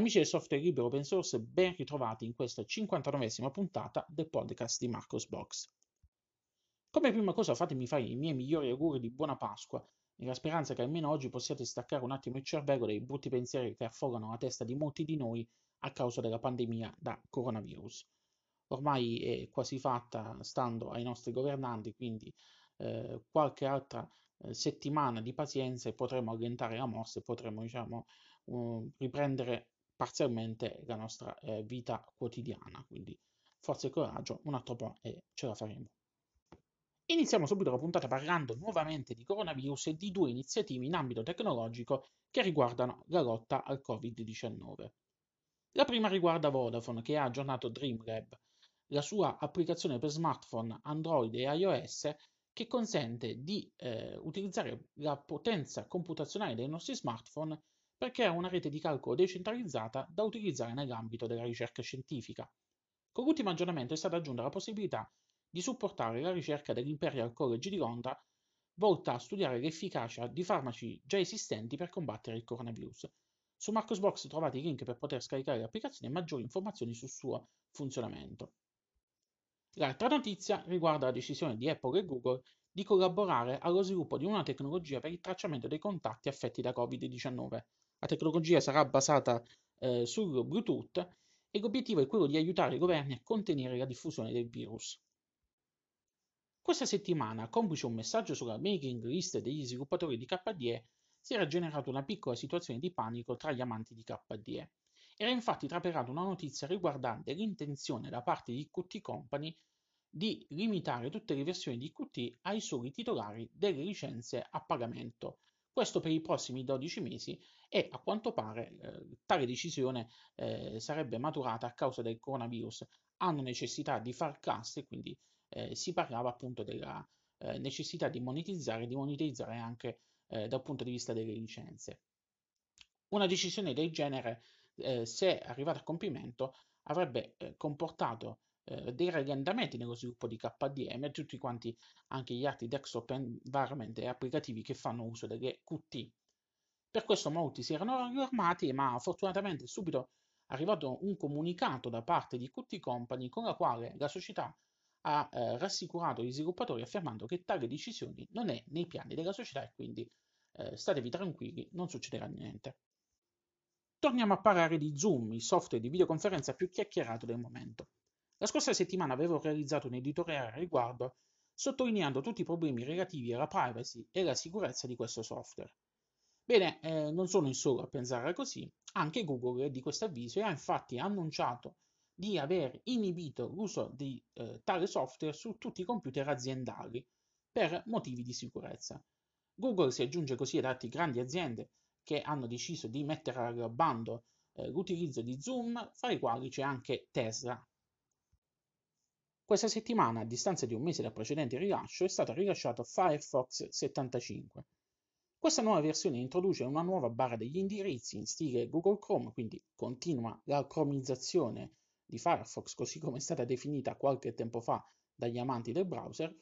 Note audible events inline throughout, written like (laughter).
Amici del software libero open source, ben ritrovati in questa 59esima puntata del podcast di Marcos Box. Come prima cosa fatemi fare i miei migliori auguri di buona Pasqua, nella speranza che almeno oggi possiate staccare un attimo il cervello dai brutti pensieri che affogano la testa di molti di noi a causa della pandemia da coronavirus. Ormai è quasi fatta stando ai nostri governanti, quindi eh, qualche altra eh, settimana di pazienza e potremo allentare la mossa e potremo diciamo, uh, riprendere parzialmente la nostra eh, vita quotidiana. Quindi forza e coraggio, un altro po' e ce la faremo. Iniziamo subito la puntata parlando nuovamente di coronavirus e di due iniziative in ambito tecnologico che riguardano la lotta al Covid-19. La prima riguarda Vodafone che ha aggiornato DreamLab, la sua applicazione per smartphone Android e iOS che consente di eh, utilizzare la potenza computazionale dei nostri smartphone per creare una rete di calcolo decentralizzata da utilizzare nell'ambito della ricerca scientifica. Con l'ultimo aggiornamento è stata aggiunta la possibilità di supportare la ricerca dell'Imperial College di Londra volta a studiare l'efficacia di farmaci già esistenti per combattere il coronavirus. Su Marcosbox trovate i link per poter scaricare l'applicazione e maggiori informazioni sul suo funzionamento. L'altra notizia riguarda la decisione di Apple e Google di collaborare allo sviluppo di una tecnologia per il tracciamento dei contatti affetti da Covid-19. La tecnologia sarà basata eh, sul Bluetooth e l'obiettivo è quello di aiutare i governi a contenere la diffusione del virus. Questa settimana, complice un messaggio sulla mailing list degli sviluppatori di KDE, si era generata una piccola situazione di panico tra gli amanti di KDE. Era infatti trapelata una notizia riguardante l'intenzione da parte di Qt Company di limitare tutte le versioni di Qt ai soli titolari delle licenze a pagamento, questo per i prossimi 12 mesi e a quanto pare eh, tale decisione eh, sarebbe maturata a causa del coronavirus. Hanno necessità di far cassa e quindi eh, si parlava appunto della eh, necessità di monetizzare, di monetizzare anche eh, dal punto di vista delle licenze. Una decisione del genere, eh, se arrivata a compimento, avrebbe comportato dei rallentamenti nello sviluppo di KDM e tutti quanti anche gli altri desktop environment e applicativi che fanno uso delle Qt per questo molti si erano allarmati, ma fortunatamente subito è arrivato un comunicato da parte di Qt Company con la quale la società ha eh, rassicurato gli sviluppatori affermando che tale decisione non è nei piani della società e quindi eh, statevi tranquilli, non succederà niente. Torniamo a parlare di Zoom, il software di videoconferenza più chiacchierato del momento. La scorsa settimana avevo realizzato un editoriale a riguardo, sottolineando tutti i problemi relativi alla privacy e alla sicurezza di questo software. Bene, eh, non sono il solo a pensare così, anche Google è di questo avviso e ha infatti annunciato di aver inibito l'uso di eh, tale software su tutti i computer aziendali per motivi di sicurezza. Google si aggiunge così ad altre grandi aziende che hanno deciso di mettere al bando eh, l'utilizzo di Zoom, fra i quali c'è anche Tesla. Questa settimana, a distanza di un mese dal precedente rilascio, è stato rilasciato Firefox 75 questa nuova versione introduce una nuova barra degli indirizzi in stile Google Chrome, quindi continua la cromizzazione di Firefox così come è stata definita qualche tempo fa dagli amanti del browser.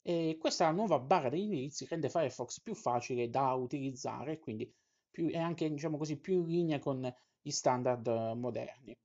E questa nuova barra degli indirizzi rende Firefox più facile da utilizzare, quindi più, è anche diciamo così, più in linea con gli standard eh, moderni.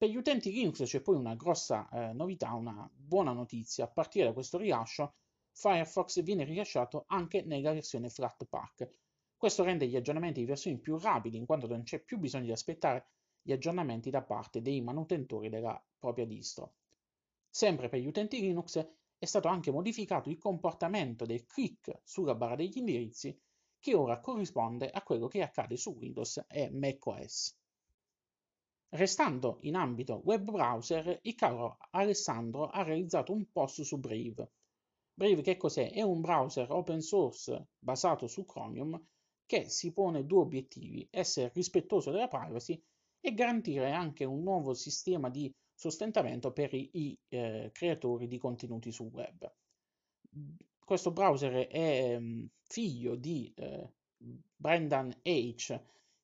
Per gli utenti Linux c'è poi una grossa eh, novità, una buona notizia. A partire da questo rilascio Firefox viene rilasciato anche nella versione Flatpak. Questo rende gli aggiornamenti di versioni più rapidi in quanto non c'è più bisogno di aspettare gli aggiornamenti da parte dei manutentori della propria distro. Sempre per gli utenti Linux è stato anche modificato il comportamento del click sulla barra degli indirizzi che ora corrisponde a quello che accade su Windows e macOS. Restando in ambito web browser, il caro Alessandro ha realizzato un post su Brave Brave che cos'è? È un browser open source basato su Chromium che si pone due obiettivi, essere rispettoso della privacy e garantire anche un nuovo sistema di sostentamento per i, i eh, creatori di contenuti sul web. Questo browser è um, figlio di eh, Brendan H.,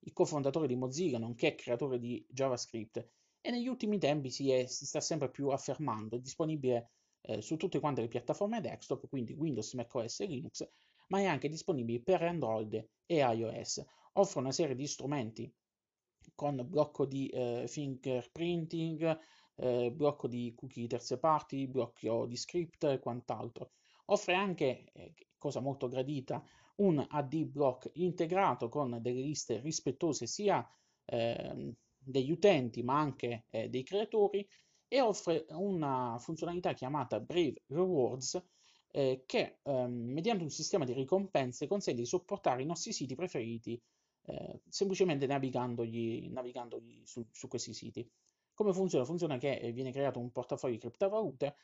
il cofondatore di Mozilla, nonché creatore di JavaScript, e negli ultimi tempi si, è, si sta sempre più affermando, è disponibile eh, su tutte quante le piattaforme desktop, quindi Windows, macOS e Linux, ma è anche disponibile per Android e iOS. Offre una serie di strumenti con blocco di eh, fingerprinting, eh, blocco di cookie terze parti, blocco di script e quant'altro. Offre anche, eh, cosa molto gradita, un AD block integrato con delle liste rispettose sia eh, degli utenti ma anche eh, dei creatori e offre una funzionalità chiamata Brave Rewards eh, che ehm, mediante un sistema di ricompense consente di supportare i nostri siti preferiti eh, semplicemente navigandogli, navigandogli su, su, questi siti. Come funziona? Funziona che eh, viene creato un portafoglio di criptovalute,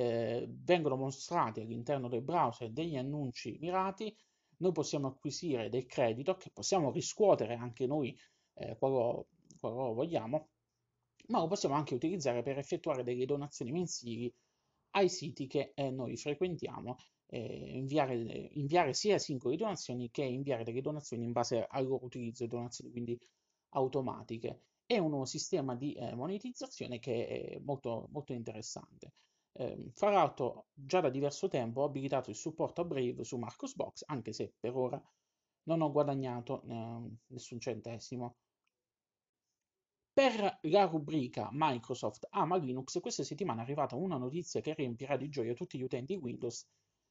eh, vengono mostrati all'interno del browser degli annunci mirati, noi possiamo acquisire del credito che possiamo riscuotere anche noi eh, qualora, vogliamo, ma lo possiamo anche utilizzare per effettuare delle donazioni mensili ai siti che eh, noi frequentiamo, eh, inviare, inviare, sia singole donazioni che inviare delle donazioni in base al loro utilizzo, donazioni quindi automatiche. È un nuovo sistema di eh, monetizzazione che è molto, molto interessante. Eh, l'altro, già da diverso tempo ho abilitato il supporto a Brave su Marcosbox, anche se per ora non ho guadagnato eh, nessun centesimo. Per la rubrica Microsoft ama Linux, questa settimana è arrivata una notizia che riempirà di gioia tutti gli utenti Windows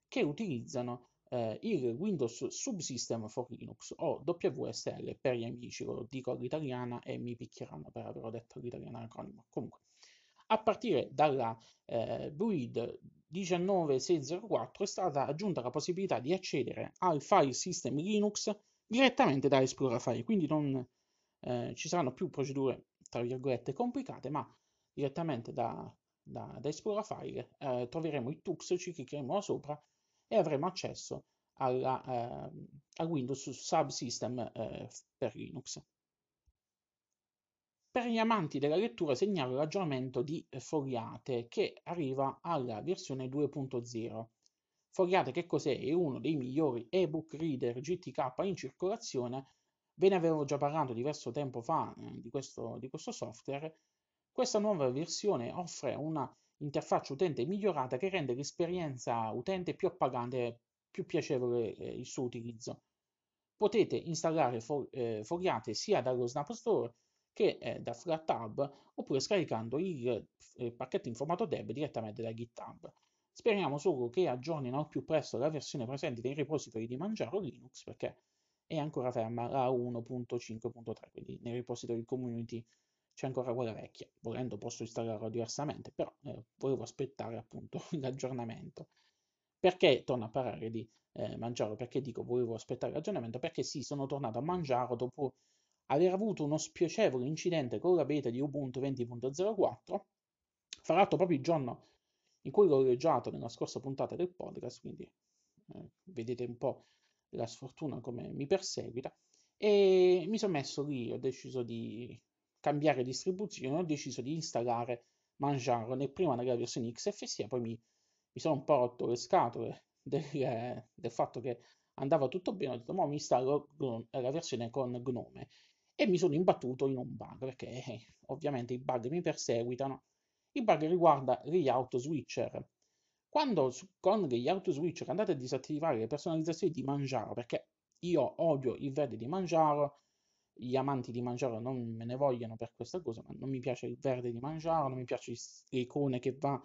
che utilizzano eh, il Windows Subsystem for Linux o WSL per gli amici, lo dico all'italiana e mi picchieranno per averlo detto all'italiana acronimo. Comunque, a partire dalla eh, build 19604 è stata aggiunta la possibilità di accedere al file system Linux direttamente da Explorer File, quindi non eh, ci saranno più procedure tra virgolette complicate, ma direttamente da, da, da Explorer File eh, troveremo i tux, ci cliccheremo sopra e avremo accesso alla, eh, a Windows Subsystem eh, per Linux. Per gli amanti della lettura segnalo l'aggiornamento di Fogliate che arriva alla versione 2.0. Fogliate che cos'è? È uno dei migliori ebook reader GTK in circolazione Ve ne avevo già parlato diverso tempo fa eh, di, questo, di questo software. Questa nuova versione offre una interfaccia utente migliorata che rende l'esperienza utente più appagante e più piacevole eh, il suo utilizzo. Potete installare eh, fogliate sia dallo Snap Store che eh, da FlatHub oppure scaricando il eh, pacchetto in formato DEB direttamente da GitHub. Speriamo solo che aggiornino al più presto la versione presente nei repository di Mangiaro Linux perché è ancora ferma la 1.5.3, quindi nei repository community c'è ancora quella vecchia. Volendo posso installarla diversamente, però eh, volevo aspettare appunto (laughs) l'aggiornamento. Perché torno a parlare di eh, Mangiaro? Perché dico volevo aspettare l'aggiornamento? Perché sì, sono tornato a Mangiaro dopo aver avuto uno spiacevole incidente con la beta di Ubuntu 20.04. Fra l'altro proprio il giorno in cui l'ho leggiato nella scorsa puntata del podcast, quindi eh, vedete un po' la sfortuna come mi perseguita e mi sono messo lì, ho deciso di cambiare distribuzione, ho deciso di installare Manjaro nel prima nella versione XFCE, poi mi, mi sono un po' rotto le scatole del, del fatto che andava tutto bene, ho detto ma mi installo la versione con Gnome e mi sono imbattuto in un bug perché eh, ovviamente i bug mi perseguitano. Il bug riguarda gli auto switcher quando con gli auto switcher andate a disattivare le personalizzazioni di Mangiaro, perché io odio il verde di Mangiaro, gli amanti di Mangiaro non me ne vogliono per questa cosa, ma non mi piace il verde di Mangiaro, non mi piacciono le icone che, va,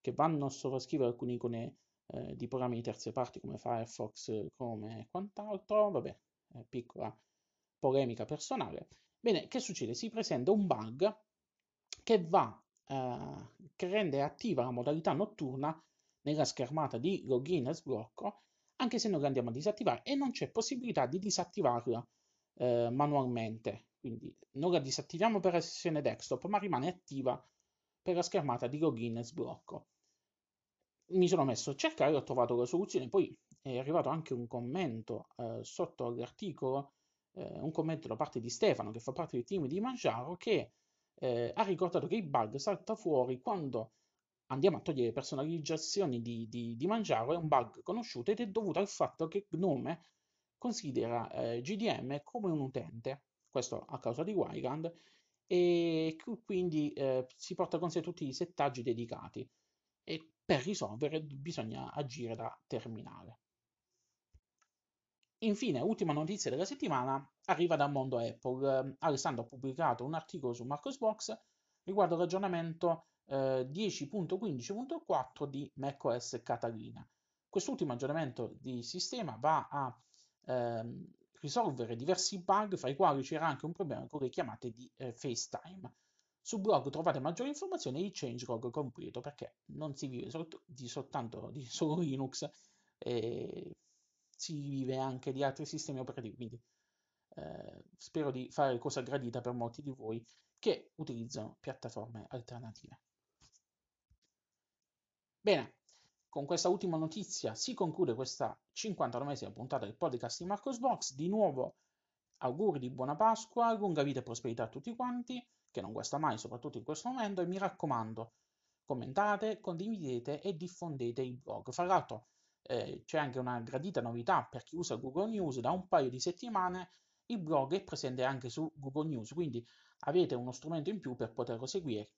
che vanno a sovrascrivere alcune icone eh, di programmi di terze parti come Firefox, come quant'altro, vabbè, eh, piccola polemica personale. Bene, che succede? Si presenta un bug che va, eh, che rende attiva la modalità notturna nella schermata di login e sblocco, anche se noi andiamo a disattivare e non c'è possibilità di disattivarla eh, manualmente. Quindi non la disattiviamo per la sessione desktop, ma rimane attiva per la schermata di login e sblocco. Mi sono messo a cercare, ho trovato la soluzione, poi è arrivato anche un commento eh, sotto all'articolo, eh, un commento da parte di Stefano, che fa parte del team di Mangiaro, che eh, ha ricordato che il bug salta fuori quando andiamo a togliere personalizzazioni di, di, di Mangiaro è un bug conosciuto ed è dovuto al fatto che Gnome considera eh, GDM come un utente, questo a causa di Wayland, e quindi eh, si porta con sé tutti i settaggi dedicati. E per risolvere bisogna agire da terminale. Infine, ultima notizia della settimana arriva dal mondo Apple. Alessandro ha pubblicato un articolo su Marcosbox riguardo l'aggiornamento eh, 10.15.4 di macOS Catalina. Quest'ultimo aggiornamento di sistema va a ehm, risolvere diversi bug, fra i quali c'era anche un problema con le chiamate di eh, FaceTime. Sul blog trovate maggiori informazioni e il changelog completo perché non si vive sol- di soltanto di solo Linux, e si vive anche di altri sistemi operativi. Quindi eh, spero di fare cosa gradita per molti di voi che utilizzano piattaforme alternative. Bene, con questa ultima notizia si conclude questa 59esima puntata del podcast di Marcos Box. Di nuovo auguri di buona Pasqua, lunga vita e prosperità a tutti quanti, che non guasta mai, soprattutto in questo momento, e mi raccomando, commentate, condividete e diffondete il blog. Fra l'altro eh, c'è anche una gradita novità per chi usa Google News, da un paio di settimane il blog è presente anche su Google News, quindi avete uno strumento in più per poterlo seguire,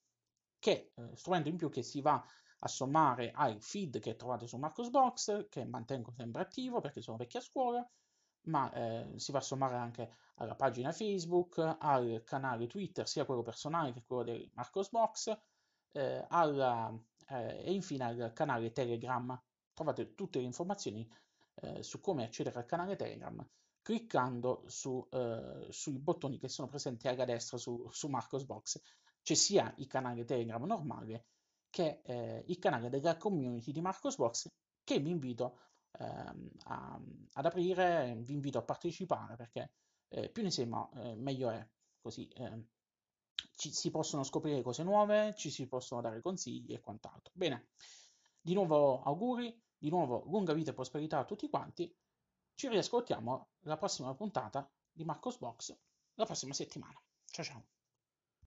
che eh, strumento in più che si va a sommare ai feed che trovate su Marcosbox, che mantengo sempre attivo perché sono vecchia scuola, ma eh, si va a sommare anche alla pagina Facebook, al canale Twitter, sia quello personale che quello di Marcosbox, eh, alla, eh, e infine al canale Telegram. Trovate tutte le informazioni eh, su come accedere al canale Telegram cliccando su, eh, sui bottoni che sono presenti alla destra su, su Marcosbox. C'è sia il canale Telegram normale che eh, il canale della community di Marcosbox che vi invito ehm, a, ad aprire, vi invito a partecipare perché eh, più ne siamo eh, meglio è, così ehm, ci, si possono scoprire cose nuove, ci si possono dare consigli e quant'altro. Bene, di nuovo auguri, di nuovo lunga vita e prosperità a tutti quanti, ci riascoltiamo la prossima puntata di Marcos Box la prossima settimana. Ciao ciao!